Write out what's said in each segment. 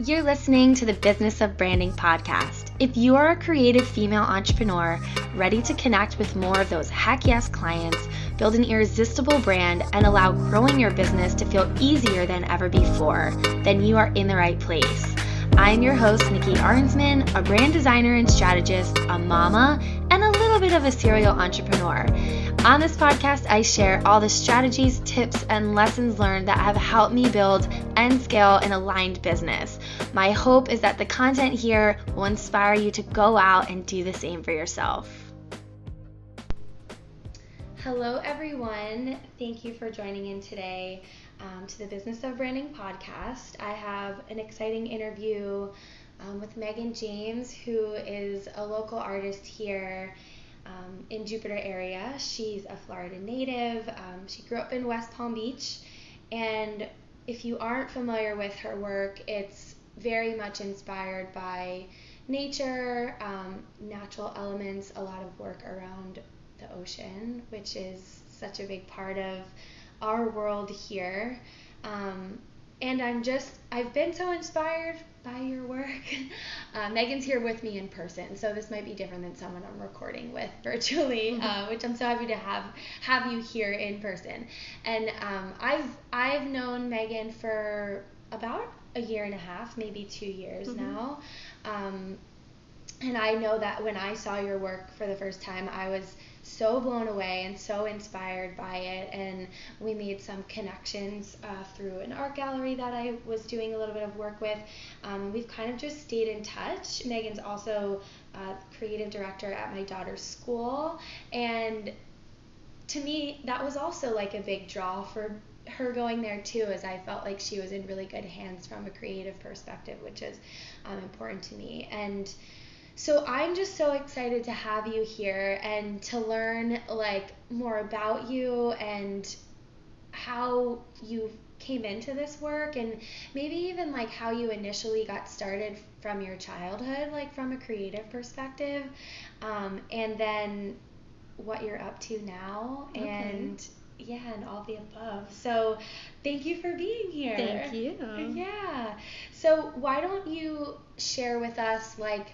You're listening to the Business of Branding podcast. If you are a creative female entrepreneur ready to connect with more of those heck yes clients, build an irresistible brand, and allow growing your business to feel easier than ever before, then you are in the right place. I'm your host, Nikki Arnsman, a brand designer and strategist, a mama, and a little bit of a serial entrepreneur. On this podcast, I share all the strategies, tips, and lessons learned that have helped me build and scale an aligned business. My hope is that the content here will inspire you to go out and do the same for yourself. Hello, everyone. Thank you for joining in today um, to the Business of Branding podcast. I have an exciting interview um, with Megan James, who is a local artist here um, in Jupiter area. She's a Florida native. Um, she grew up in West Palm Beach, and if you aren't familiar with her work, it's very much inspired by nature, um, natural elements, a lot of work around the ocean, which is such a big part of our world here. Um, and I'm just, I've been so inspired by your work. Uh, Megan's here with me in person, so this might be different than someone I'm recording with virtually, mm-hmm. uh, which I'm so happy to have have you here in person. And um, I've I've known Megan for about a year and a half, maybe two years mm-hmm. now. Um, and I know that when I saw your work for the first time, I was so blown away and so inspired by it. And we made some connections uh, through an art gallery that I was doing a little bit of work with. Um, we've kind of just stayed in touch. Megan's also uh, creative director at my daughter's school. And to me, that was also like a big draw for her going there too, as I felt like she was in really good hands from a creative perspective, which is um, important to me. And so I'm just so excited to have you here and to learn like more about you and how you came into this work and maybe even like how you initially got started from your childhood like from a creative perspective um, and then what you're up to now okay. and yeah and all the above so thank you for being here thank you yeah so why don't you share with us like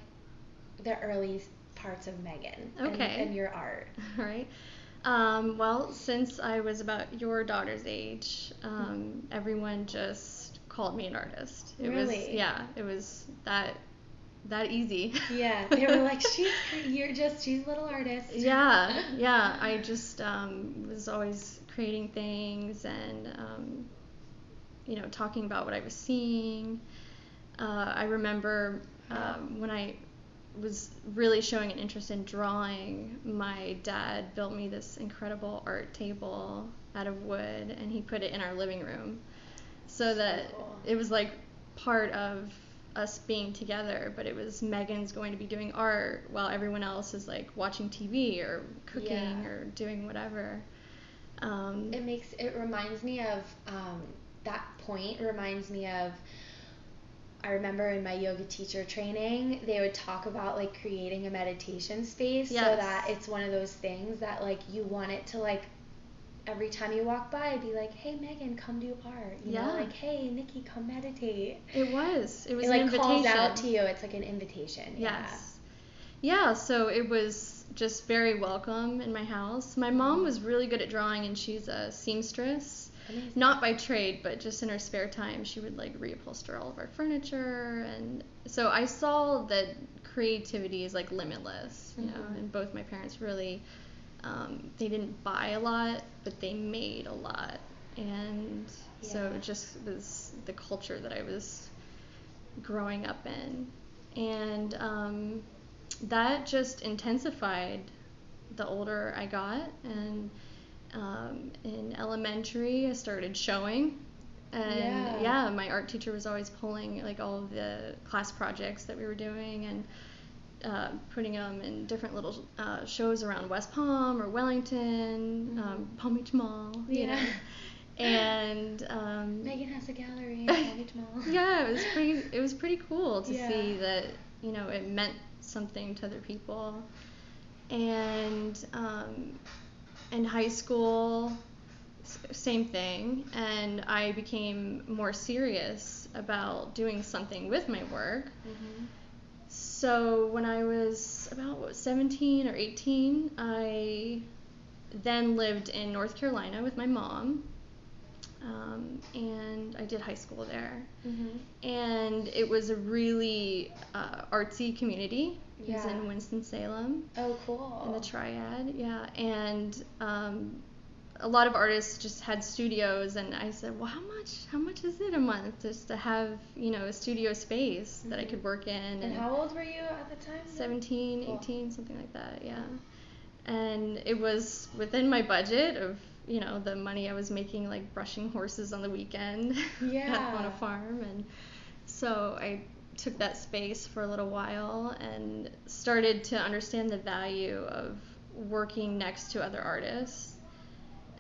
the early parts of Megan okay. and, and your art. All right. Um, well, since I was about your daughter's age, um, everyone just called me an artist. It really? was yeah, it was that that easy. Yeah, they were like, she's you're just she's a little artist. Yeah, yeah. I just um, was always creating things and um, you know talking about what I was seeing. Uh, I remember um, when I was really showing an interest in drawing, my dad built me this incredible art table out of wood and he put it in our living room so that cool. it was like part of us being together, but it was Megan's going to be doing art while everyone else is like watching TV or cooking yeah. or doing whatever. Um, it makes it reminds me of um, that point reminds me of I remember in my yoga teacher training, they would talk about like creating a meditation space yes. so that it's one of those things that like you want it to like every time you walk by I'd be like, "Hey Megan, come do art." You yeah. know, like, "Hey Nikki, come meditate." It was. It was it, like invitation. calls out to you. It's like an invitation. Yes. Yeah. yeah, so it was just very welcome in my house. My mom was really good at drawing and she's a seamstress. Amazing. Not by trade, but just in her spare time, she would like reupholster all of our furniture, and so I saw that creativity is like limitless, you mm-hmm. know. And both my parents really, um, they didn't buy a lot, but they made a lot, and yeah. so it just was the culture that I was growing up in, and um, that just intensified the older I got, and um, in elementary, I started showing. And yeah. yeah. my art teacher was always pulling like all of the class projects that we were doing and uh, putting them in different little uh, shows around West Palm or Wellington, mm-hmm. um, Palm Beach Mall, you know. And um, Megan has a gallery in Palm Beach Mall. yeah, it was pretty. It was pretty cool to yeah. see that you know it meant something to other people, and um, in high school, same thing. And I became more serious about doing something with my work. Mm-hmm. So when I was about what, 17 or 18, I then lived in North Carolina with my mom. Um, and I did high school there. Mm-hmm. And it was a really uh, artsy community. It was Yeah. in Winston-Salem Oh, cool. in the Triad, yeah. And um, a lot of artists just had studios, and I said, well, how much? How much is it a month just to have, you know, a studio space that I could mm-hmm. work in? and how old were you at the time? 17, Cool. 18, something like that, yeah. And it was within my budget of, you know, the money I was making like brushing horses on the weekend at- on a farm and so I took that space for a little while and started to understand the value of working next to other artists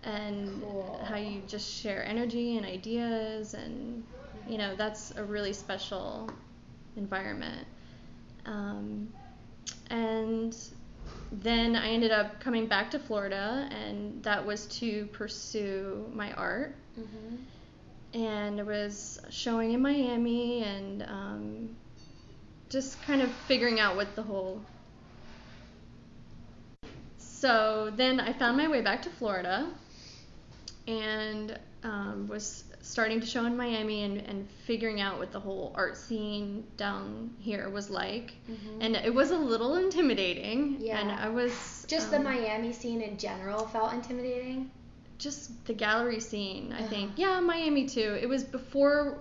and Cool. how you just share energy and ideas and you know that's a really special environment um, and then I ended up coming back to Florida, and that was to pursue my art. Mm-hmm. And I was showing in Miami and um, just kind of figuring out what the whole. So then I found my way back to Florida and um, was starting to show in Miami and, and figuring out what the whole art scene down here was like. Mhm. And it was a little intimidating. Yeah. And. I was. Just the um, Miami scene in general felt intimidating. just the gallery scene, I think. Uh-huh. Yeah, Miami too. It was before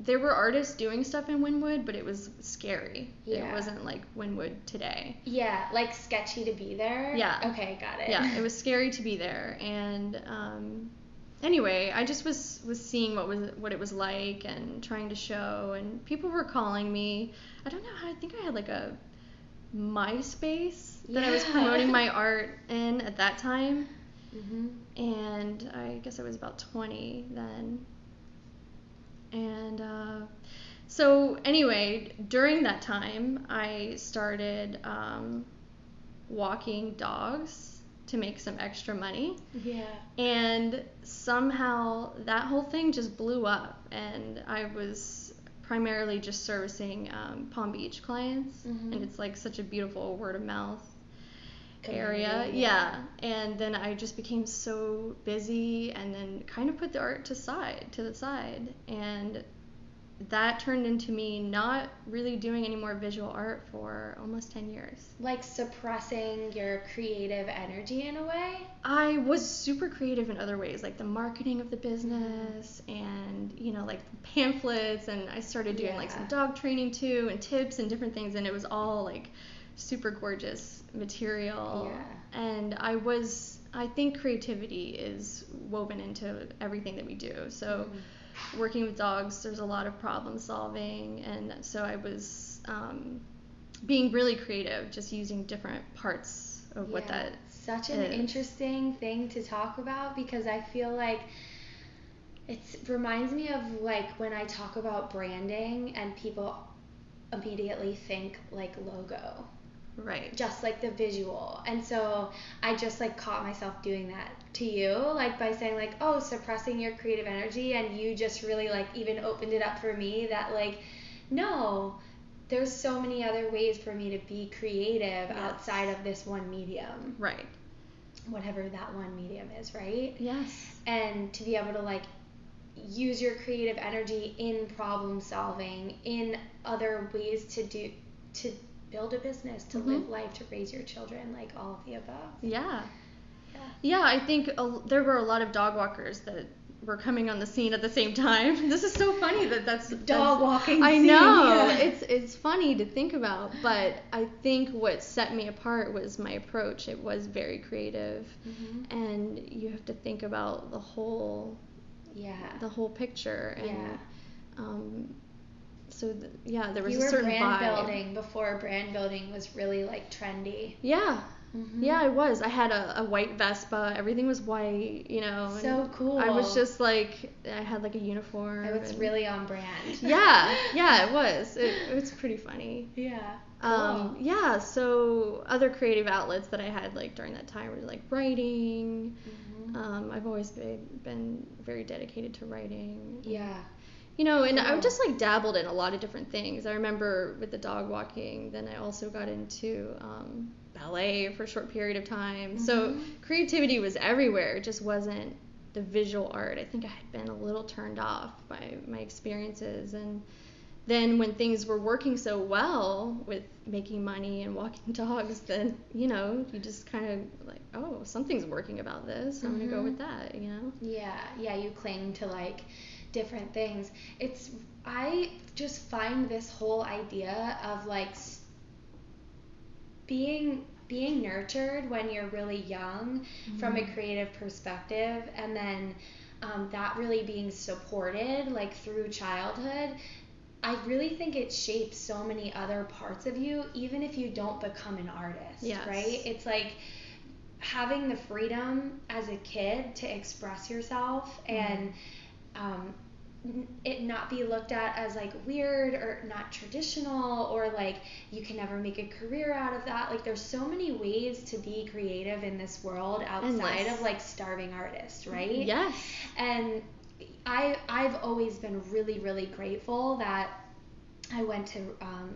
there were artists doing stuff in Wynwood, but it was scary. Yeah. It wasn't like Wynwood today. Yeah, like sketchy to be there. Yeah. Okay, got it. Yeah, it was scary to be there. And um, anyway, I just was was seeing what was what it was like and trying to show. And people were calling me. I don't know how. I think I had like a MySpace that I was promoting my art in at that time. Mm-hmm. and I guess I was about 20 then. And uh, so, anyway, during that time, I started um, walking dogs to make some extra money. Yeah. And somehow that whole thing just blew up, and I was primarily just servicing um, Palm Beach clients, Mhm. and it's like such a beautiful word of mouth area. yeah. Yeah. And then I just became so busy and then kind of put the art to side to the side and that turned into me not really doing any more visual art for almost 10 years. Like suppressing your creative energy in a way. I was super creative in other ways, like the marketing of the business and, you know, like pamphlets. And I started doing like some dog training too and tips and different things. And it was all like super gorgeous material. Yeah. And I was, I think creativity is woven into everything that we do. So Mhm. Working with dogs, there's a lot of problem solving. And so I was um, being really creative, just using different parts of what Yeah. that such an is. interesting thing to talk about because I feel like it reminds me of like when I talk about branding and people immediately think like logo Right. just like the visual and so i just like caught myself doing that to you like by saying like oh suppressing your creative energy and you just really like even opened it up for me that like no there's so many other ways for me to be creative Yes. outside of this one medium Right. whatever that one medium is right Yes. and to be able to like use your creative energy in problem solving in other ways to do to build a business to Mhm. live life to raise your children like all of the above Yeah. yeah Yeah, I think a, there were a lot of dog walkers that were coming on the scene at the same time. This is so funny that that's Dog that's- walking I scene, know yeah. it's it's funny to think about, but I think what set me apart was my approach. It was very creative, Mhm. and you have to think about the whole yeah the whole picture. And, Yeah. Um, so th- yeah, there was you a certain brand vibe. building before brand building was really like trendy Yeah. Mhm. Yeah, I was. I had a, a white Vespa. Everything was white, you know. So cool. I was just like, I had like a uniform. it was and- really on brand Yeah, yeah, it was. It, it was pretty funny. yeah Um, Cool. yeah, so other creative outlets that I had like during that time were like writing. Mhm. Um, I've always been, been very dedicated to writing. yeah you know, and I just like dabbled in a lot of different things. I remember with the dog walking, then I also got into um, ballet for a short period of time. Mm-hmm. So creativity was everywhere. It just wasn't the visual art. I think I had been a little turned off by my experiences and then when things were working so well with making money and walking dogs, then you know you just kind of like, oh, something's working about this. I'm mm-hmm. gonna go with that. You know? Yeah, yeah. You cling to like different things. It's I just find this whole idea of like being being nurtured when you're really young mm-hmm. from a mm-hmm. creative perspective and then um, that really being supported like through childhood i really think it shapes so many other parts of you even if you don't become an artist yes. right it's like having the freedom as a kid to express yourself mm-hmm. and um, it not be looked at as like weird or not traditional or like you can never make a career out of that. Like there's so many ways to be creative in this world outside of like starving artists right? Yes. And i i've always been really really grateful that i went to um,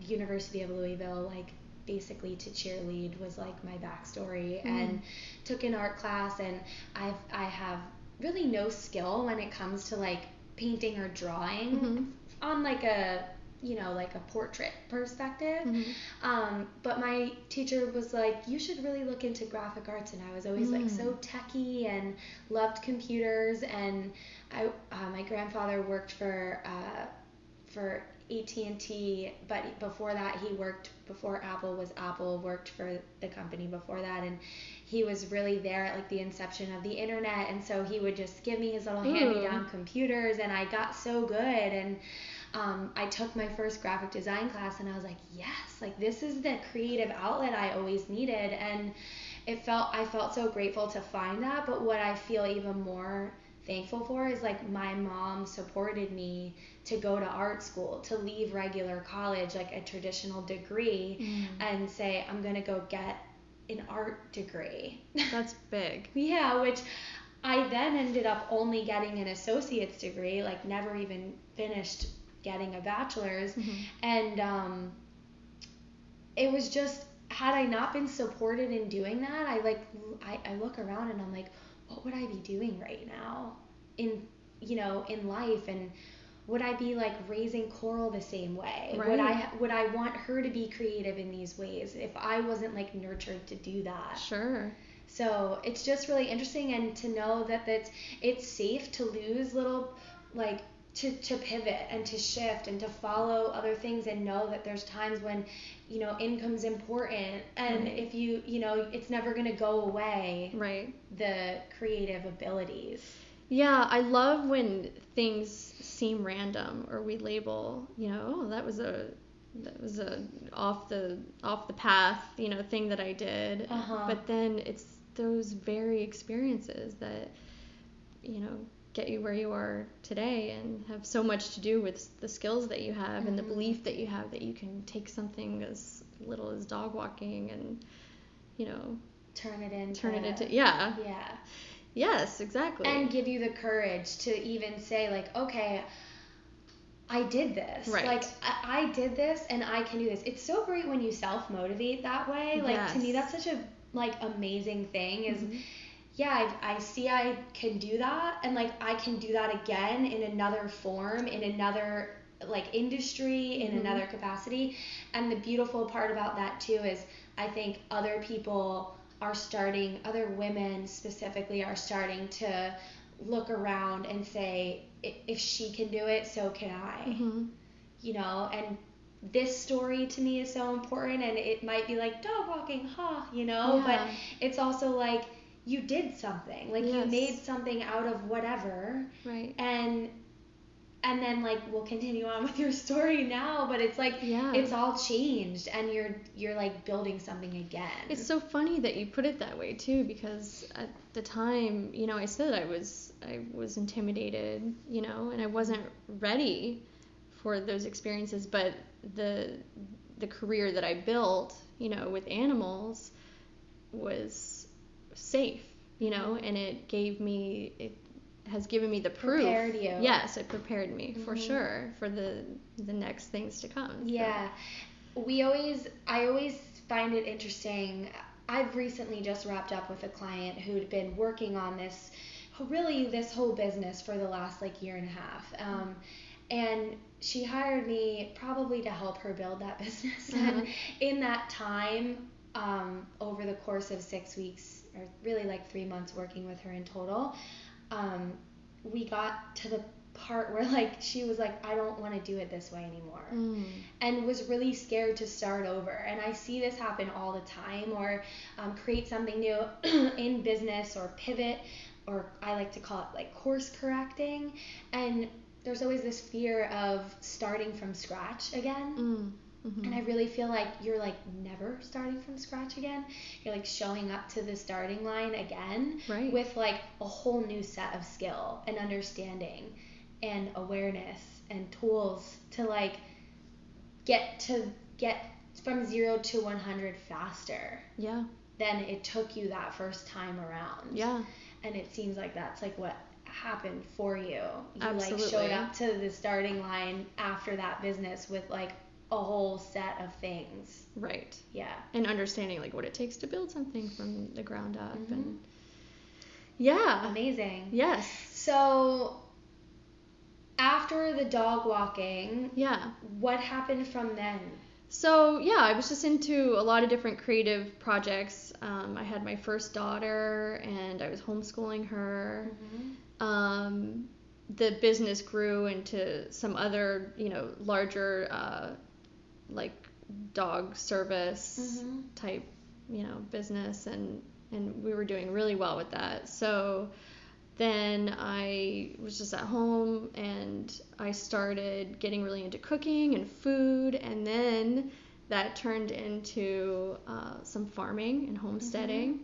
university of louisville like basically to cheerlead was like my backstory mm. and took an art class and i've i have really no skill when it comes to like painting or drawing mm-hmm. on like a you know like a portrait perspective mm-hmm. um, but my teacher was like you should really look into graphic arts and i was always mm. like so mm. techy and loved computers and i uh, my grandfather worked for uh, for AT&T, but before that he worked before Apple was Apple, worked for the company before that and he was really there at like the inception of the internet and so he would just give me his little hand-me-down computers and I got so good and um, I took my first graphic design class and I was like, yes, like this is the creative outlet I always needed and it felt I felt so grateful to find that, but what I feel even more thankful for is like my mom supported me to go to art school, to leave regular college, like a traditional degree, mm. and say, I'm going to go get an art degree. That's big. yeah, which I then ended up only getting an associate's degree, like never even finished getting a bachelor's. Mm-hmm. And um, it was just, had I not been supported in doing that, I like, I, I look around and I'm like, what would I be doing right now in, you know, in life? And would I be like raising Coral the same way? Right. Would I would I want her to be creative in these ways if I wasn't like nurtured to do that? Sure. So it's just really interesting and to know that that's it's safe to lose little like to, to pivot and to shift and to follow other things and know that there's times when you know income's important and right. if you you know it's never going to go away right the creative abilities yeah i love when things seem random or we label, you know, oh, that was a that was a off the off the path, you know, thing that I did. Uh-huh. But then it's those very experiences that you know get you where you are today and have so much to do with the skills that you have mm-hmm. and the mm-hmm. belief that you have that you can take something as little as dog walking and you know turn it into turn it into yeah yeah Yes, exactly. And give you the courage to even say, like, okay, I did this. Right. Like, I, I did this and I can do this. It's so great when you self motivate that way. Like, yes. to me, that's such a, like, amazing thing is, mm-hmm. yeah, I, I see I can do that. And, like, I can do that again in another form, in another, like, industry, in mm-hmm. another capacity. And the beautiful part about that, too, is I think other people are starting, other women specifically are starting to look around and say, if she can do it, so can I. Mm-hmm. You know, and this story to me is so important, and it might be like dog walking, huh, you know, yeah. but it's also like you did something, like yes. you made something out of whatever, right? And and then like we'll continue on with your story now but it's like yeah. it's all changed and you're you're like building something again it's so funny that you put it that way too because at the time you know i said i was i was intimidated you know and i wasn't ready for those experiences but the the career that i built you know with animals was safe you know mm-hmm. and it gave me it has given me the proof. Prepared you. Yes, it prepared me for Mhm. sure for the the next things to come. So- Yeah. We always, I always find it interesting. I've recently just wrapped up with a client who'd been working on this, really this whole business for the last like year and a half. Um, and she hired me probably to help her build that business. And Mhm. in that time, um, over the course of six weeks, or really like three months working with her in total, um, we got to the part where like she was like, I don't want to do it this way anymore Mm. and was really scared to start over. And I see this happen all the time, or um, create something new in business, or pivot, or I like to call it like course correcting. And there's always this fear of starting from scratch again. Mm. Mhm. And I really feel like you're like never starting from scratch again. You're like showing up to the starting line again Right. with like a whole new set of skill and understanding and awareness and tools to like get to get from 0 to 100 faster yeah. than it took you that first time around. Yeah. And it seems like that's like what happened for you. You like showed up to the starting line after that business with like a whole set of things. Right. Yeah. And understanding like what it takes to build something from the ground up Mhm. and yeah. Amazing. Yes. So after the dog walking, Yeah. what happened from then? So yeah, I was just into a lot of different creative projects. Um, I had my first daughter, and I was homeschooling her. Um, the business grew into some other, you know, larger, uh, like dog service Mhm. type, you know, business, and and we were doing really well with that. So then I was just at home and I started getting really into cooking and food, and then that turned into uh, some farming and homesteading,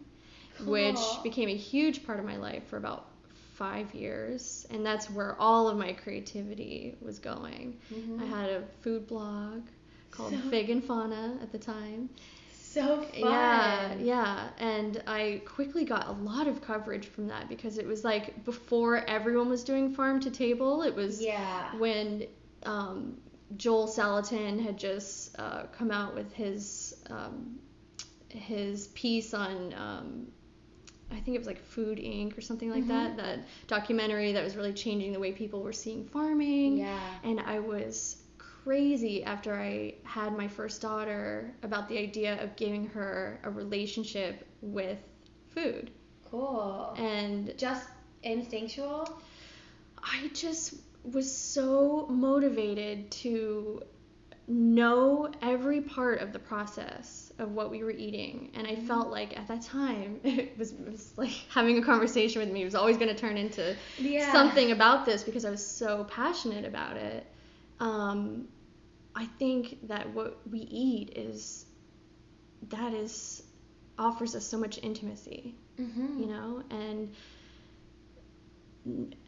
which Cool. became a huge part of my life for about five years, and that's where all of my creativity was going. Mhm. I had a food blog called So- Fig and Fauna at the time. So fun. Yeah, yeah. And I quickly got a lot of coverage from that because it was like before everyone was doing farm to table. It was Yeah. when um, Joel Salatin had just uh, come out with his um, his piece on um, I think it was like Food Inc. or something like that. Mhm. That documentary that was really changing the way people were seeing farming. Yeah. And I was crazy after I had my first daughter about the idea of giving her a relationship with food. Cool. And Just instinctual? I just was so motivated to know every part of the process of what we were eating and i Mhm. felt like at that time it was, it was like having a conversation with me was always going to turn into Yeah. something about this because i was so passionate about it um, i think that what we eat is that is offers us so much intimacy Mm-hmm. you know? And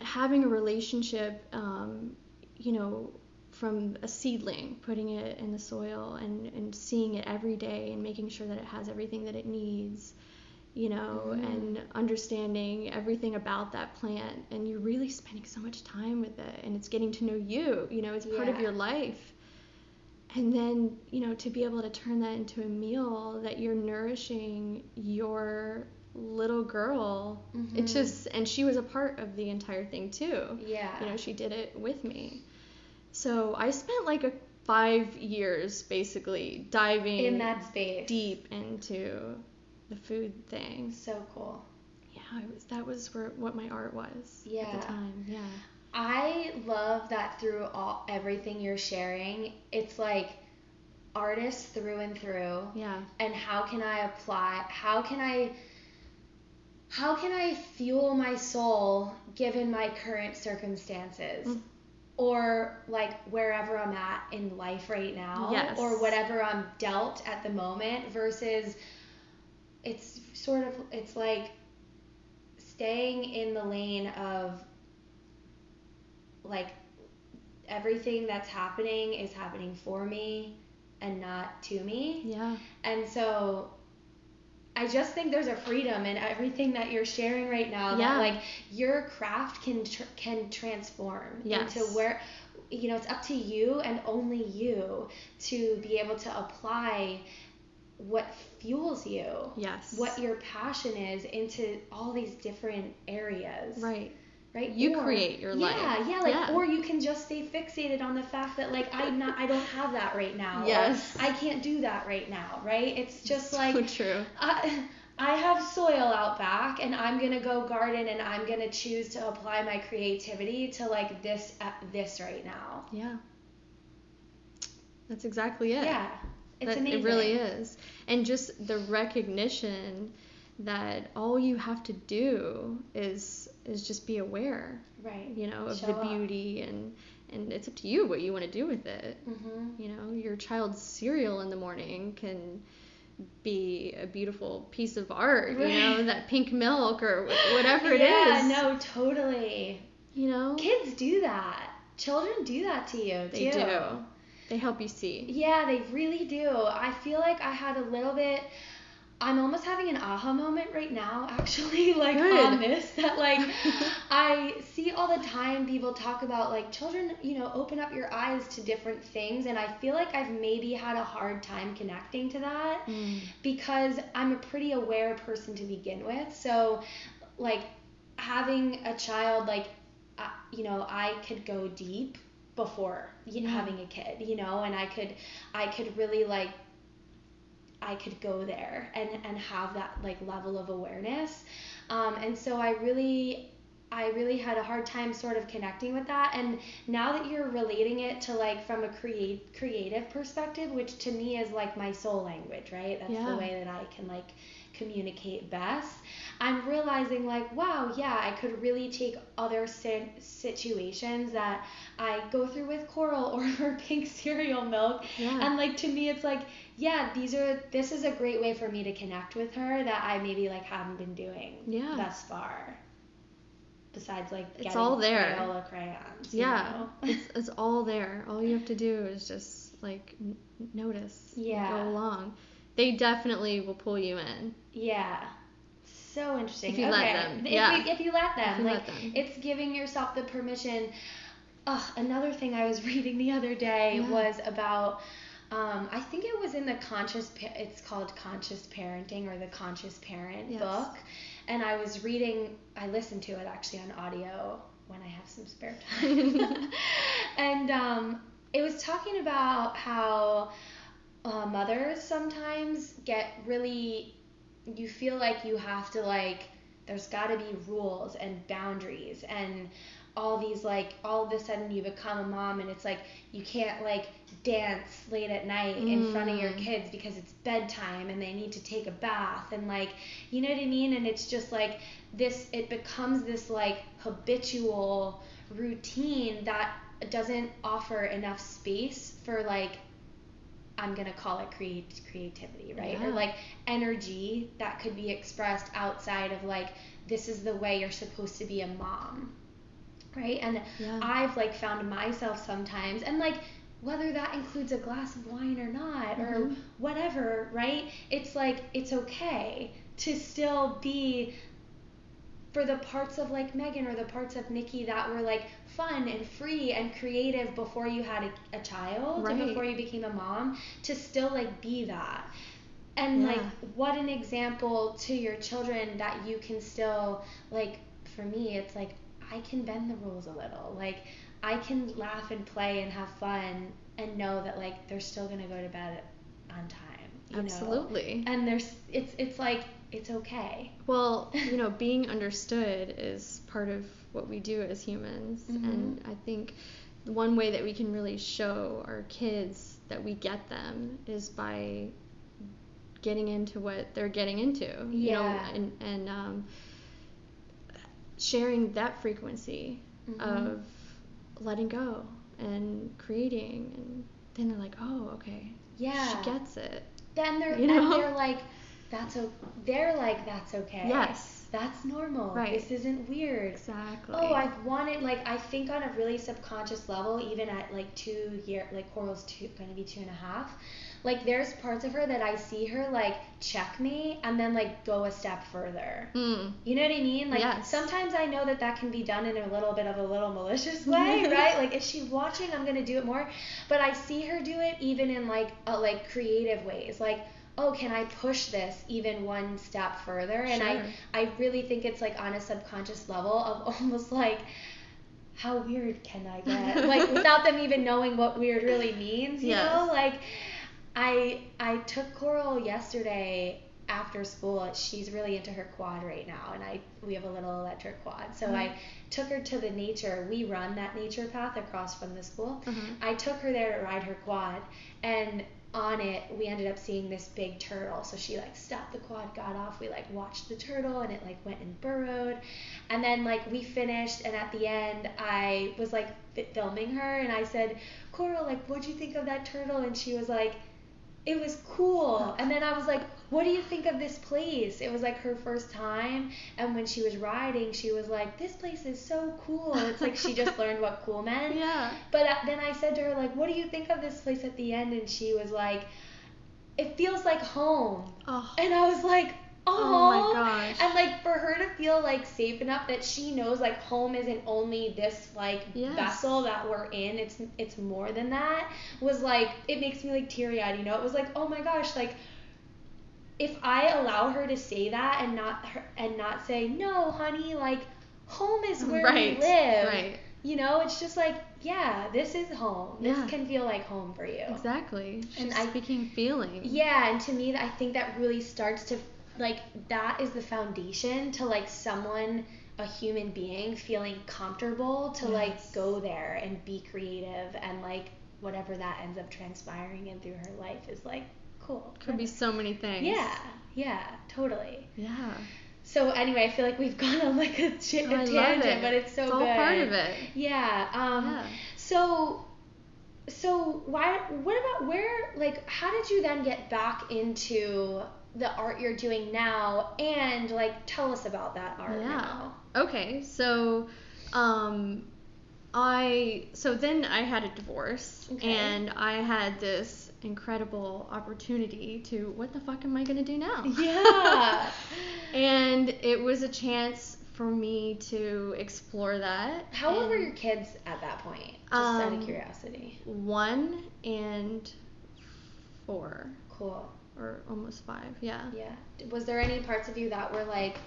having a relationship um, you know from a seedling putting it in the soil and, and seeing it every day and making sure that it has everything that it needs you know? Mhm. and understanding everything about that plant and you're really spending so much time with it and it's getting to know you you know? It's part of your life and then you know to be able to turn that into a meal that you're nourishing your little girl Mhm. it's just and she was a part of the entire thing too Yeah. you know she did it with me so i spent like a five years basically diving in that space. deep into the food thing So cool. yeah it was that was where what my art was at the time yeah I love that through all everything you're sharing, it's like artists through and through. yeah and how can I apply how can I how can I fuel my soul given my current circumstances Mm. or like wherever I'm at in life right now Yes. or whatever I'm dealt at the moment versus it's sort of it's like staying in the lane of like everything that's happening is happening for me and not to me yeah and so I just think there's a freedom in everything that you're sharing right now. Yeah. That like your craft can tr- can transform Yes. into where you know it's up to you and only you to be able to apply what fuels you Yes. what your passion is into all these different areas Right. Right You create your yeah, life. yeah yeah, like Yeah. or you can just stay fixated on the fact that like i'm not i don't have that right now Yes. i can't do that right now right it's just like so true. I, I have soil out back and I'm going to go garden and I'm going to choose to apply my creativity to like this uh, this right now. Yeah. That's exactly it. Yeah. It's That- amazing. It really is. And just the recognition that all you have to do is is just be aware, Right. you know, of Show the up. beauty and and it's up to you what you want to do with it. Mhm. You know, your child's cereal in the morning can be a beautiful piece of art, you know, that pink milk or wh- whatever it is. yeah, no, totally. You know? Kids do that. Children do that to you They too. do. They help you see. Yeah, they really do. I feel like I had a little bit. I'm almost having an aha moment right now, actually, like Good. on this. That like I see all the time people talk about like children, you know, open up your eyes to different things, and I feel like I've maybe had a hard time connecting to that Mm. because I'm a pretty aware person to begin with. So, like having a child, like uh, you know, I could go deep before y- Yeah. having a kid, you know, and I could, I could really like, I could go there and and have that like level of awareness, um, and so I really. I really had a hard time sort of connecting with that and now that you're relating it to like from a create creative perspective which to me is like my soul language right that's Yeah. the way that I can like communicate best I'm realizing like wow yeah I could really take other situations that I go through with coral or her pink cereal milk Yeah. and like to me it's like yeah these are this is a great way for me to connect with her that I maybe like haven't been doing Yeah. thus far besides like It's all there. Crayola crayons you yeah. know? it's, it's all there. All you have to do is just like n- notice. and Yeah. Go along. They definitely will pull you in. Yeah. So interesting. If you okay. let them, If, yeah. you, if you let them. You like let them. it's giving yourself the permission. Ugh, another thing I was reading the other day Yeah. was about um, I think it was in the conscious it's called conscious parenting or the conscious parent Yes. book. And I was reading I listened to it actually on audio when I have some spare time. and um, it was talking about how uh, mothers sometimes get really you feel like you have to like there's got to be rules and boundaries and all these like all of a sudden you become a mom and it's like you can't like dance late at night in front of your Mm. kids because it's bedtime and they need to take a bath and like you know what I mean and it's just like this it becomes this like habitual routine that doesn't offer enough space for like I'm gonna call it create creativity, right? Or like energy that could be expressed outside of like this is the way you're supposed to be a mom, right? And Yeah. I've like found myself sometimes, and like whether that includes a glass of wine or not, or Mhm. whatever, right? It's like it's okay to still be for the parts of like Megan or the parts of Nikki that were like fun and free and creative before you had a, a child and Right. before you became a mom to still like be that. And like what an example to your children that you can still like for me it's like I can bend the rules a little. Like I can laugh and play and have fun and know that like they're still going to go to bed on time, you know? Absolutely. And there's it's it's like it's okay. Well, you know, being understood is part of what we do as humans. Mhm. And I think one way that we can really show our kids that we get them is by getting into what they're getting into. You know, Yeah. and, and um, sharing that frequency Mhm. of letting go and creating. And then they're like, oh, okay. Yeah. She gets it. then they're You then know? they're like that's o- they're like that's okay. Yes. that's normal. Right. This isn't weird. Exactly. Oh, I've wanted like I think on a really subconscious level, even at like two year like Coral's two gonna be two and a half. Like there's parts of her that I see her like check me and then like go a step further. Mm. You know what I mean? Like Yes. sometimes I know that that can be done in a little bit of a little malicious way, right? Like if she's watching, I'm gonna do it more. But I see her do it even in like uh, like creative ways, like. Oh, can I push this even one step further? And Sure. I, I really think it's like on a subconscious level of almost like, how weird can I get? like without them even knowing what weird really means, you Yes. know? Like I I took Coral yesterday after school. She's really into her quad right now, and I we have a little electric quad. So I took her to the nature. We run that nature path across from the school. Uh-huh. I took her there to ride her quad, and on it we ended up seeing this big turtle. So she like stopped the quad, got off. We like watched the turtle, and it like went and burrowed, and then like we finished, and at the end I was like filming her, and I said, Coral, like what'd you think of that turtle? And she was like it was cool. And then I was like, what do you think of this place? It was like her first time. And when she was riding, she was like, this place is so cool. It's like she just learned what cool meant. Yeah. But uh, then I said to her, like, what do you think of this place at the end? And she was like, it feels like home. Oh. And I was like, Oh my gosh. And like for her to feel like safe enough that she knows like home isn't only this like Yes. vessel that we're in. It's it's more than that. Was like it makes me like teary eyed. You know, it was like oh my gosh, like if I allow her to say that and not her and not say no, honey, like home is where right. we live. Right. You know, it's just like yeah, this is home. This Yeah. can feel like home for you. Exactly. She's And I- speaking feeling. Yeah, and to me, I think that really starts to like that is the foundation to like someone, a human being, feeling comfortable to like go there and be creative and like whatever that ends up transpiring in through her life is like cool. Could be so many things. Yeah, yeah, totally. Yeah. So anyway, I feel like we've gone on like a, ch- Oh, a tangent, it. but it's so It's all good. part of it. Yeah. Um, Yeah. So, so why? What about where? Like, how did you then get back into the art you're doing now? And like, tell us about that art Yeah. now. Okay, so um I so then I had a divorce Okay. and I had this incredible opportunity to what the fuck am I going to do now? Yeah. and it was a chance for me to explore that. How old were your kids at that point? Just out Um, of curiosity. One and four Cool. Or almost 5. Yeah. Yeah. Was there any parts of you that were like,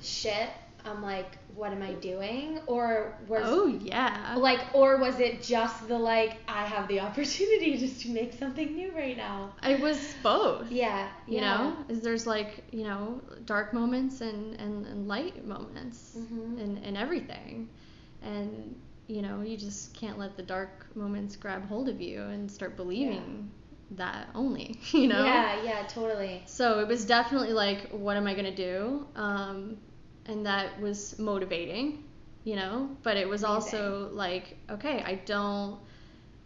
shit? I'm like, what am I doing? Or was Oh yeah. like, or was it just the like, I have the opportunity just to make something new right now? I was both. Yeah. you yeah. know is there's like you know dark moments and and, and light moments Mhm. and in everything and you know you just can't let the dark moments grab hold of you and start believing that only you know? Yeah, yeah, totally. so it was definitely like what am i going to do? Um, and that was motivating you know? But it was also like okay i don't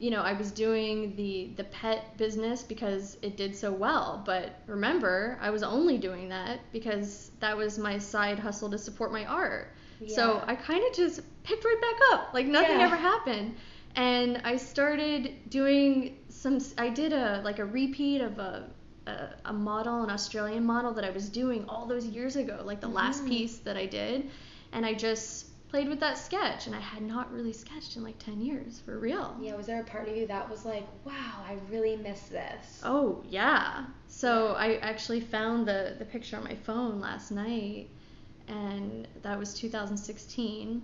you know i was doing the the pet business because it did so well. But remember i was only doing that because that was my side hustle to support my art. Yeah. so i kind of just picked right back up. Like nothing Yeah. ever happened. And i started doing some i did a like a repeat of a a, a model, an Australian model that I was doing all those years ago, like the last Mhm. piece that I did, and I just played with that sketch, and I had not really sketched in like 10 years for real. Yeah, was there a part of you that was like, wow, I really miss this? Oh yeah. So Yeah. I actually found the the picture on my phone last night, and that was 2016,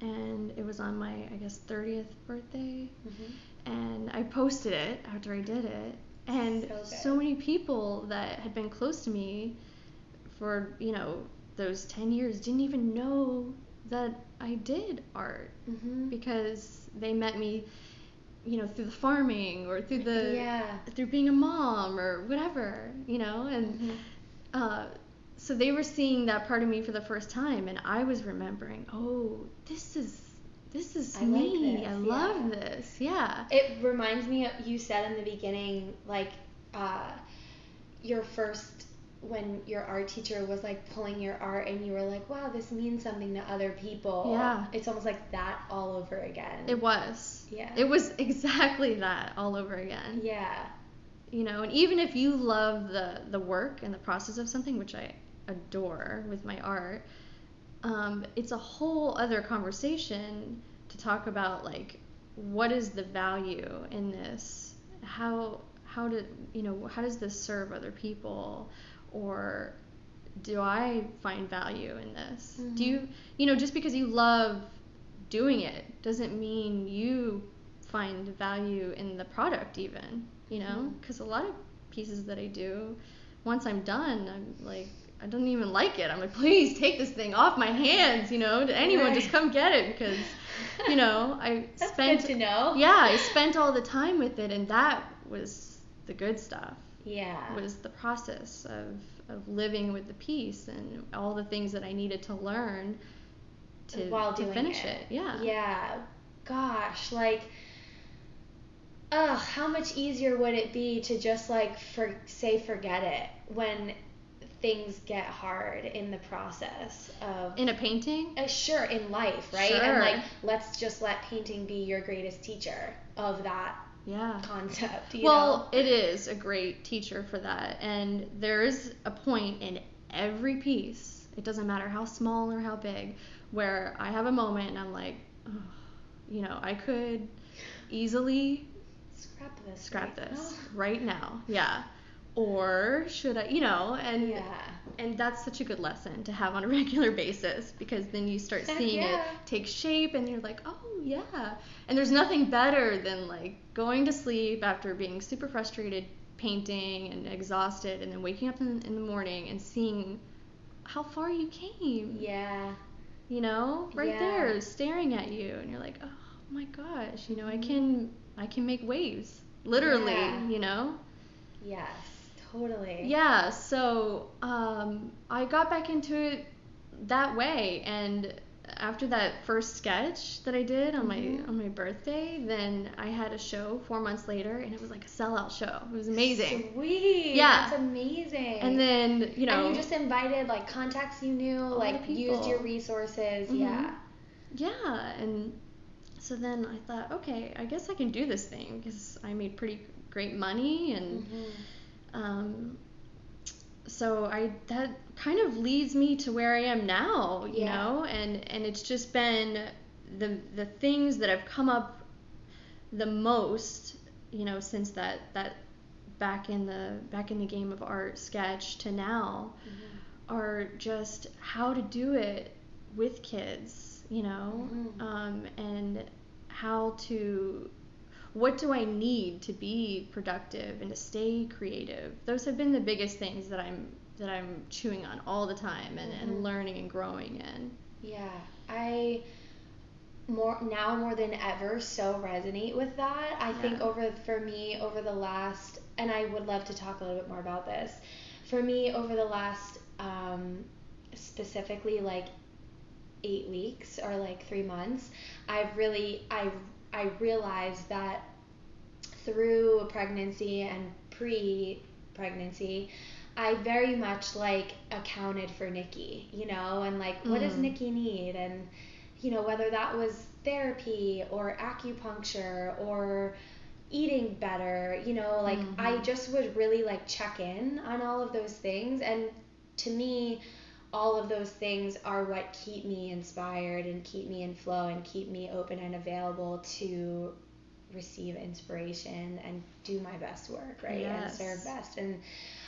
and it was on my I guess 30th birthday, Mhm. And I posted it after I did it, and So so many people that had been close to me for you know those 10 years didn't even know that I did art Mhm. because they met me you know through the farming or through the Yeah. through being a mom or whatever you know and Mhm. uh, so they were seeing that part of me for the first time and i was remembering oh this is this is I like me this, i love yeah. this yeah It reminds me of you said in the beginning, like, uh, your first when your art teacher was like pulling your art and you were like, wow, this means something to other people. Yeah. It's almost like that all over again. It was. Yeah. It was exactly that all over again. Yeah. You know, and even if you love the the work and the process of something, which I adore with my art, um, it's a whole other conversation to talk about like what is the value in this? How how did you know how does this serve other people or do I find value in this? Mm-hmm. Do you you know just because you love doing it doesn't mean you find value in the product even, you know? Mhm. Cuz a lot of pieces that I do once I'm done, I'm like I don't even like it. I'm like, please take this thing off my hands, you know? Anyone Right. just come get it because, you know, I That's spent good to know. yeah, I spent all the time with it, and that was the good stuff. Yeah. Was the process of of living with the piece and all the things that I needed to learn to While to finish it. it. Yeah. Yeah. Gosh, like ugh, how much easier would it be to just like for say forget it when things get hard in the process of In a painting. uh, sure in life, right? sure. And like let's just let painting be your greatest teacher of that Yeah. concept, you well, know? it is a great teacher for that, and there is a point in every piece. It doesn't matter how small or how big, where I have a moment and I'm like, oh, you know, I could easily Scrap this. scrap right this now. right now. Yeah. Or should I, you know, and Yeah. and that's such a good lesson to have on a regular basis because then you start Heck seeing yeah. it take shape and you're like, "Oh, yeah." And there's nothing better than like going to sleep after being super frustrated painting and exhausted and then waking up in, in the morning and seeing how far you came. Yeah. You know, right Yeah. there staring at you and you're like, "Oh my gosh, you know, I Mhm. can I can make waves." Literally, you know? Yes. Totally. Yeah, so um, I got back into it that way, and after that first sketch that I did on Mhm. my on my birthday, then I had a show four months later, and it was like a sellout show. It was amazing. Sweet. Yeah. That's amazing. And then you know, and you just invited like contacts you knew, like used your resources. Mhm. Yeah. yeah, and so then I thought, okay, I guess I can do this thing because I made pretty great money and. Mhm. Um, so I that kind of leads me to where I am now, you Yeah. know, and and it's just been the the things that have come up the most, you know, since that that back in the back in the game of art sketch to now Mhm. are just how to do it with kids, you know, Mhm. um, and how to what do I need to be productive and to stay creative? Those have been the biggest things that I'm that I'm chewing on all the time and, Mhm. and learning and growing in. Yeah. I more now more than ever so resonate with that. I think over for me over the last and I would love to talk a little bit more about this. For me over the last um, specifically like eight weeks or like three months, I've really I I realized that through pregnancy and pre pregnancy, I very much like accounted for Nikki, you know, and like what does Mhm. Nikki need and you know whether that was therapy or acupuncture or eating better, you know, like I Mhm. just would really like check in on all of those things and to me all of those things are what keep me inspired and keep me in flow and keep me open and available to receive inspiration and do my best work, right? Yes. And serve best. And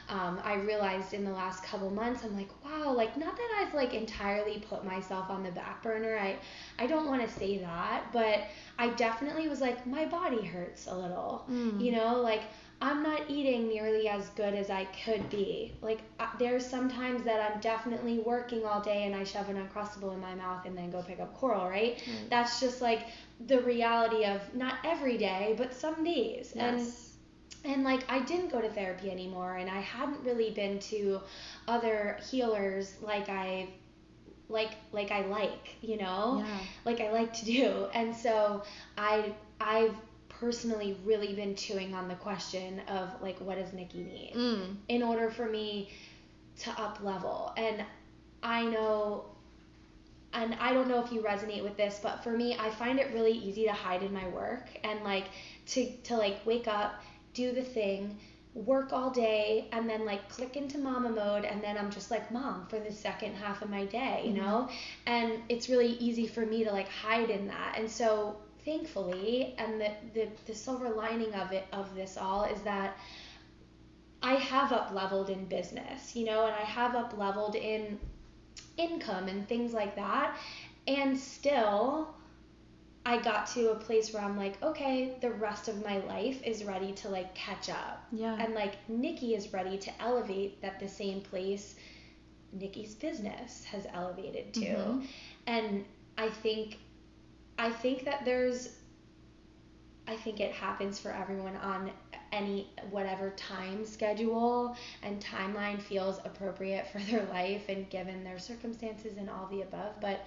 um, I realized in the last couple months, I'm like, wow, like not that I've like entirely put myself on the back burner. I I don't want to say that, but I definitely was like, my body hurts a little. Mm. You know, like I'm not eating nearly as good as I could be. Like uh, there's sometimes that I'm definitely working all day and I shove an uncrustable in my mouth and then go pick up Coral, right? That's just like the reality of not every day, but some days. And Yes. and like I didn't go to therapy anymore and I hadn't really been to other healers like I like like I like, you know? Yeah. Like I like to do. And so I I've personally really been chewing on the question of like what does Nikki need? Mm. in order for me to up level. And I know and I don't know if you resonate with this, but for me, I find it really easy to hide in my work and like to to like wake up, do the thing, work all day and then like click into mama mode and then I'm just like mom for the second half of my day, you mm-hmm. know? And it's really easy for me to like hide in that. And so thankfully and the, the the silver lining of it of this all is that I have up leveled in business, you know, and I have up leveled in income and things like that. And still I got to a place where I'm like, okay, the rest of my life is ready to like catch up. Yeah. And like Nikki is ready to elevate that the same place Nikki's business has elevated to. Mm-hmm. And I think I think that there's I think it happens for everyone on any whatever time schedule and timeline feels appropriate for their life and given their circumstances and all the above. But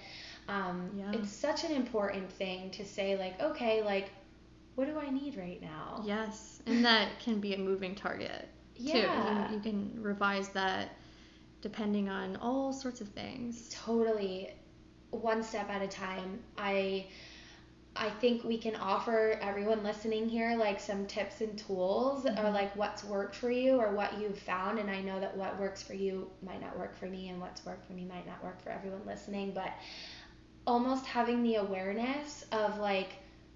um, yeah. It's such an important thing to say, like, okay, like, what do I need right now? Yes, and that can be a moving target yeah. too. You, you can revise that depending on all sorts of things. Totally, one step at a time. I. I think we can offer everyone listening here like some tips and tools mm-hmm. or like what's worked for you or what you've found and I know that what works for you might not work for me and what's worked for me might not work for everyone listening but almost having the awareness of like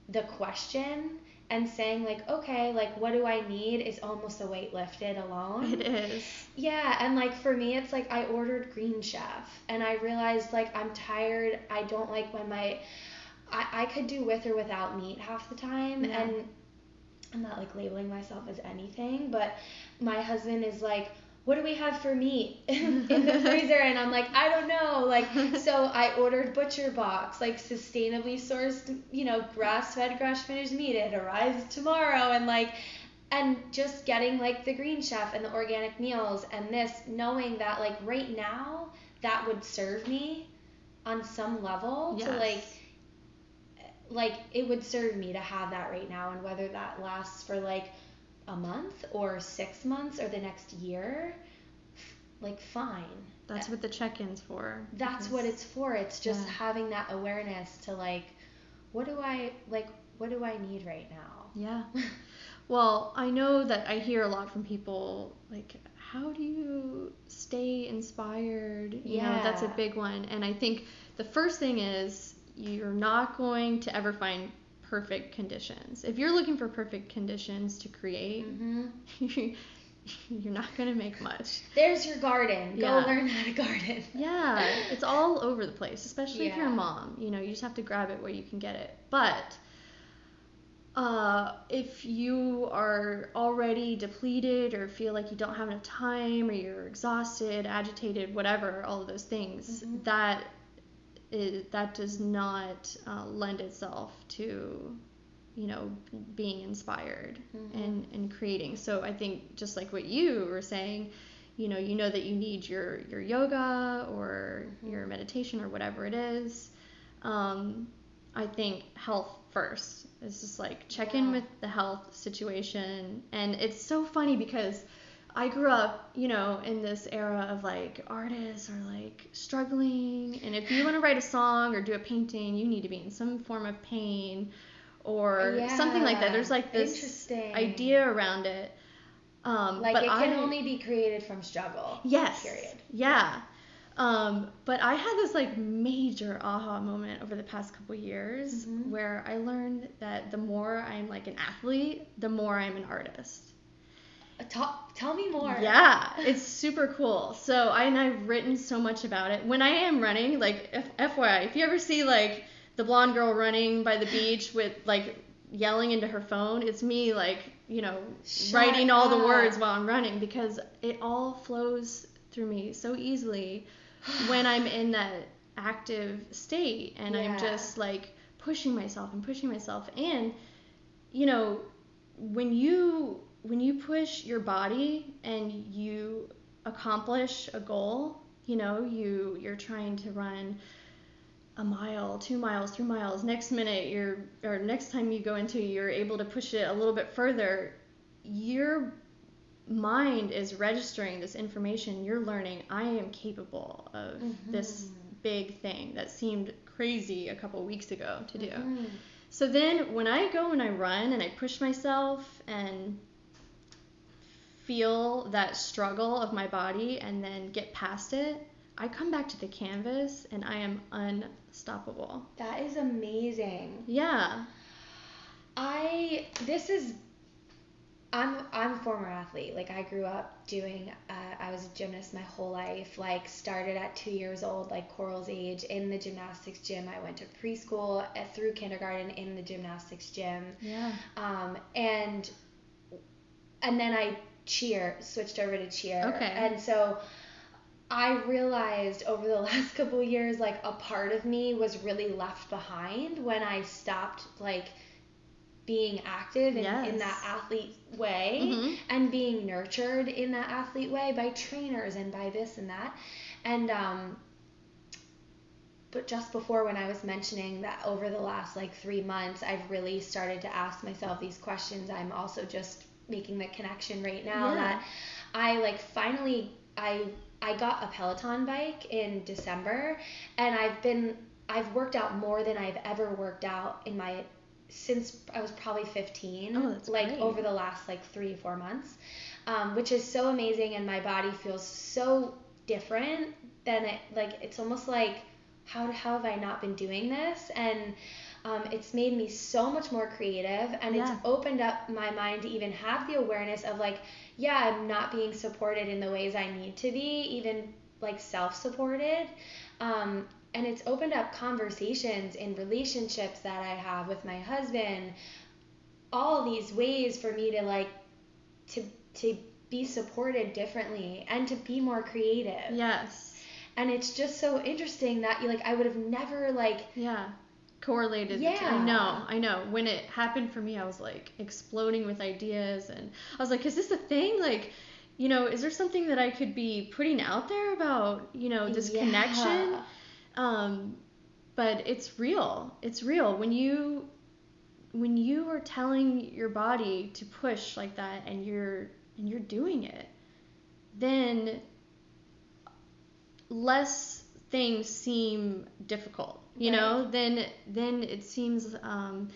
the question and saying like okay like what do i need is almost a weight lifted alone. It is. Yeah and like for me it's like i ordered Green Chef and i realized like i'm tired. I don't like when my i, I could do with or without meat half the time yeah. and i'm not like labeling myself as anything but my husband is like what do we have for meat in the freezer? And I'm like, I don't know. Like, so I ordered Butcher Box, like sustainably sourced, you know, grass fed, grass finished meat. It arrives tomorrow. And like, and just getting like the Green Chef and the organic meals and this, knowing that like right now that would serve me on some level yes. to like, like it would serve me to have that right now. And whether that lasts for like, a month or six months or the next year, like fine. That's what the check-in's for. That's what it's for. It's just yeah. having that awareness to like, what do I like? What do I need right now? Yeah. well, I know that I hear a lot from people like, how do you stay inspired? You yeah. know, that's a big one. And I think the first thing is you're not going to ever find perfect conditions. If you're looking for perfect conditions to create, mm-hmm. you're not going to make much. There's your garden. Go yeah. learn how to garden. yeah, it's all over the place, especially yeah. if you're a mom. You know, you just have to grab it where you can get it. But uh, if you are already depleted or feel like you don't have enough time or you're exhausted, agitated, whatever, all of those things, mm-hmm. that it, that does not uh, lend itself to you know being inspired mm-hmm. and and creating. So i think just like what you were saying you know you know that you need your your yoga or mm-hmm. your meditation or whatever it is. Um, i think health first. It's just like check in with the health situation. And it's so funny because I grew up, you know, in this era of like artists are like struggling, and if you want to write a song or do a painting, you need to be in some form of pain or yeah, something like that. There's like this idea around it. Um, like it can I, only be created from struggle. Yes. Period. Yeah. Um, but I had this like major aha moment over the past couple years mm-hmm. where I learned that the more I'm like an athlete, the more I'm an artist. Uh, Talk, tell me more. Yeah, it's super cool. So I and I've written so much about it. When I am running, like F- FYI, if you ever see like the blonde girl running by the beach with like yelling into her phone, it's me like you know Shut writing all the words while I'm running because it all flows through me so easily when I'm in that active state and yeah. I'm just like pushing myself and pushing myself and you know when you when you push your body and you accomplish a goal, you know, you you're trying to run a mile, two miles, three miles. Next minute, you're or next time you go into, you're able to push it a little bit further. Your mind is registering this information, you're learning I am capable of mm-hmm. this big thing that seemed crazy a couple weeks ago to do. Mm-hmm. So then when I go and I run and I push myself and feel that struggle of my body and then get past it, I come back to the canvas and I am unstoppable. That is amazing. Yeah. I this is I'm I'm a former athlete. Like I grew up doing. Uh, I was a gymnast my whole life. Like started at two years old, like Coral's age, in the gymnastics gym. I went to preschool uh, through kindergarten in the gymnastics gym. Yeah. Um and and then I cheer switched over to cheer. Okay. And so I realized over the last couple years, like a part of me was really left behind when I stopped like being active in, yes. in that athlete way mm-hmm. and being nurtured in that athlete way by trainers and by this and that. And um but just before when I was mentioning that over the last like 3 months I've really started to ask myself these questions. I'm also just making the connection right now yeah. that I like finally I I got a Peloton bike in December and I've been I've worked out more than I've ever worked out in my since I was probably 15, oh, like great. over the last like three four months, um, which is so amazing, and my body feels so different than it like it's almost like how how have I not been doing this and um, it's made me so much more creative and yeah. it's opened up my mind to even have the awareness of like yeah i'm not being supported in the ways i need to be even like self-supported um, and it's opened up conversations in relationships that I have with my husband all these ways for me to like to to be supported differently and to be more creative. Yes. And it's just so interesting that you like I would have never like yeah correlated. Yeah. I know, I know. When it happened for me, I was like exploding with ideas, and I was like, is this a thing? Like, you know, is there something that I could be putting out there about, you know, this yeah. connection? Um, but it's real. It's real when you when you are telling your body to push like that and you're and you're doing it, then less things seem difficult. You right. know, then then it seems um,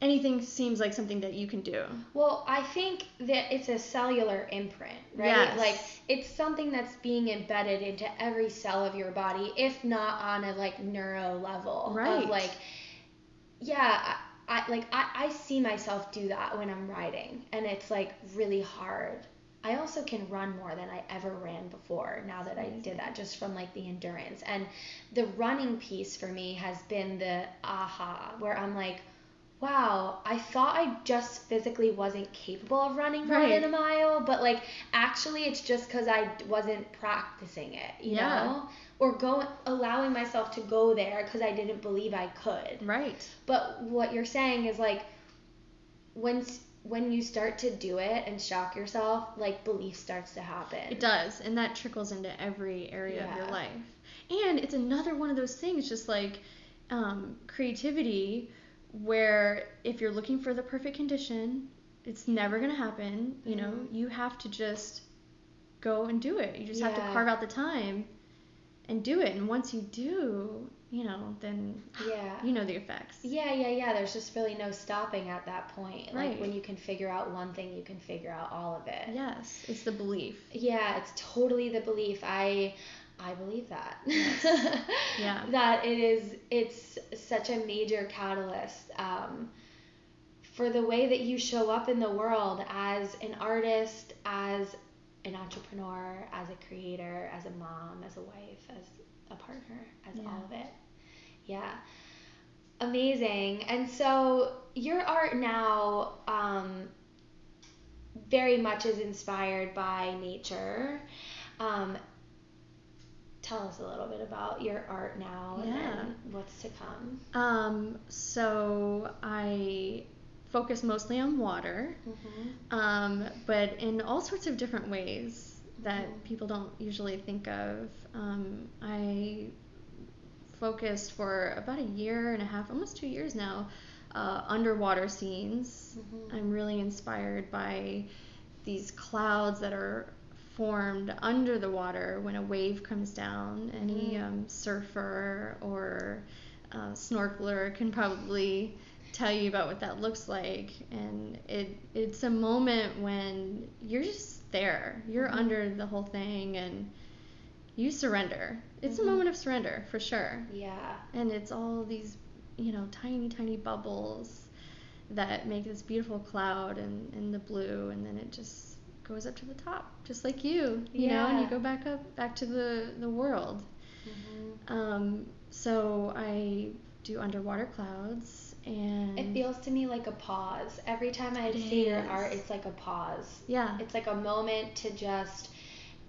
anything seems like something that you can do. Well, I think that it's a cellular imprint, right? Yes. Like it's something that's being embedded into every cell of your body, if not on a like neuro level. Right. Of like, yeah, I, I like I, I see myself do that when I'm riding, and it's like really hard. I also can run more than I ever ran before now that I did that just from like the endurance. And the running piece for me has been the aha, where I'm like, wow, I thought I just physically wasn't capable of running more right. than a mile, but like actually it's just because I wasn't practicing it, you yeah. know? Or going, allowing myself to go there because I didn't believe I could. Right. But what you're saying is like, when when you start to do it and shock yourself, like belief starts to happen. It does, and that trickles into every area yeah. of your life. And it's another one of those things, just like um, creativity where if you're looking for the perfect condition, it's never going to happen. You know, mm-hmm. you have to just go and do it. You just yeah. have to carve out the time and do it. And once you do, you know, then yeah, you know the effects. Yeah, yeah, yeah. There's just really no stopping at that point. Right. Like when you can figure out one thing, you can figure out all of it. Yes, it's the belief. Yeah, it's totally the belief. I I believe that. yeah. That it is it's such a major catalyst um, for the way that you show up in the world as an artist, as an entrepreneur, as a creator, as a mom, as a wife, as a partner, as yeah. all of it. Yeah. Amazing. And so your art now um, very much is inspired by nature. Um, tell us a little bit about your art now and what's to come. Um, so I focus mostly on water, mm-hmm. um, but in all sorts of different ways that mm-hmm. people don't usually think of. Um, I focused for about a year and a half, almost two years now, uh, underwater scenes. Mm-hmm. I'm really inspired by these clouds that are formed under the water when a wave comes down. Any Mhm. um, surfer or uh, snorkeler can probably tell you about what that looks like. And it it's a moment when you're just there. You're Mhm. under the whole thing and you surrender. It's Mhm. a moment of surrender for sure. Yeah. And it's all these, you know, tiny, tiny bubbles that make this beautiful cloud and in, in the blue, and then it just goes up to the top, just like you, you know, and you go back up, back to the the world. mm-hmm. Um, so I do underwater clouds, and It feels to me like a pause. Every time I see your art, it's like a pause. yeah, It's like a moment to just.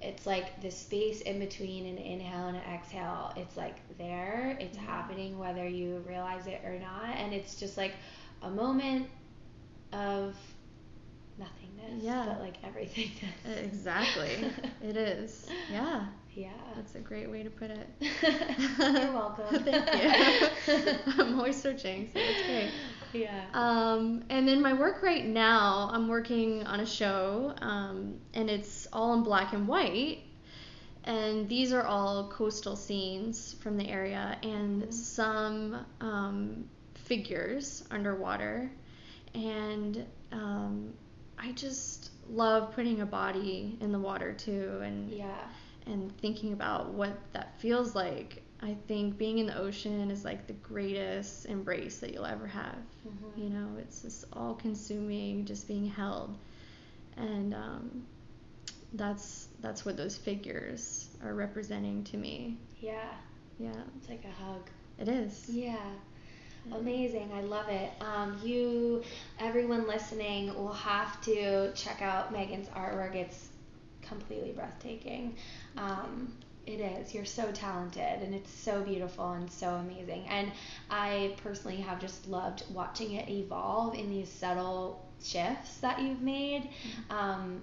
It's like the space in between an inhale and exhale. It's like there. It's Yeah. happening whether you realize it or not, and it's just like a moment of nothingness. Yeah. But like everythingness. exactly. it is. Yeah, Yeah. that's a great way to put it. You're welcome. Thank you. I'm always searching, so that's great. Yeah. Um, and then my work right now, I'm working on a show, um, and it's all in black and white. And these are all coastal scenes from the area, and Mhm. some um, figures underwater. And um, I just love putting a body in the water too, and yeah. and thinking about what that feels like. I think being in the ocean is like the greatest embrace that you'll ever have. Mhm. You know, it's just all consuming, just being held. And um, that's that's what those figures are representing to me. Yeah. Yeah, It's like a hug. it is. Yeah. Amazing. I love it. Um, you, everyone listening, will have to check out Megan's artwork. It's completely breathtaking. Um, it is. You're so talented, and it's so beautiful and so amazing. And I personally have just loved watching it evolve in these subtle shifts that you've made. Um,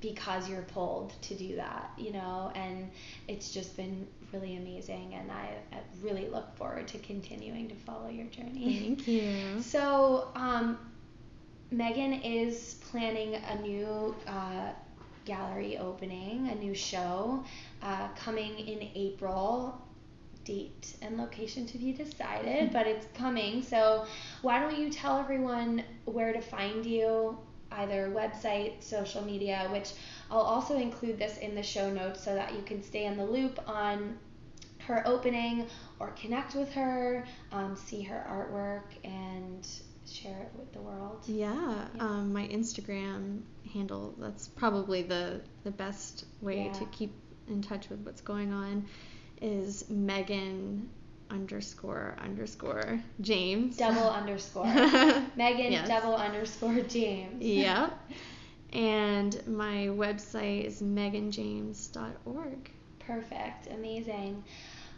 because you're pulled to do that, you know, and it's just been really amazing, and I, I really look forward to continuing to follow your journey. Thank you. So, um, Megan is planning a new uh, gallery opening, a new show uh, coming in April. Date and location to be decided, but it's coming. So, why don't you tell everyone where to find you? Either website, social media, which I'll also include this in the show notes so that you can stay in the loop on her opening or connect with her, um, see her artwork, and share it with the world. Yeah, Yeah. Um, my Instagram handle, that's probably the, the best way to keep in touch with what's going on, is Megan underscore underscore James. Double underscore. Megan Yes. double underscore James. Yep. And my website is meganjames.org. Perfect. Amazing.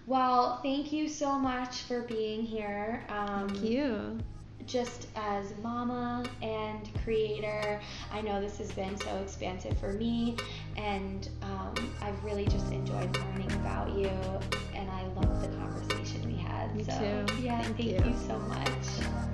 Well, thank you so much for being here. Um, Thank you. Just as mama and creator, I know this has been so expansive for me, and um, I've really just enjoyed learning about you, and I love the conversation we had. Me so, too. Yeah, Thank thank you. you so much.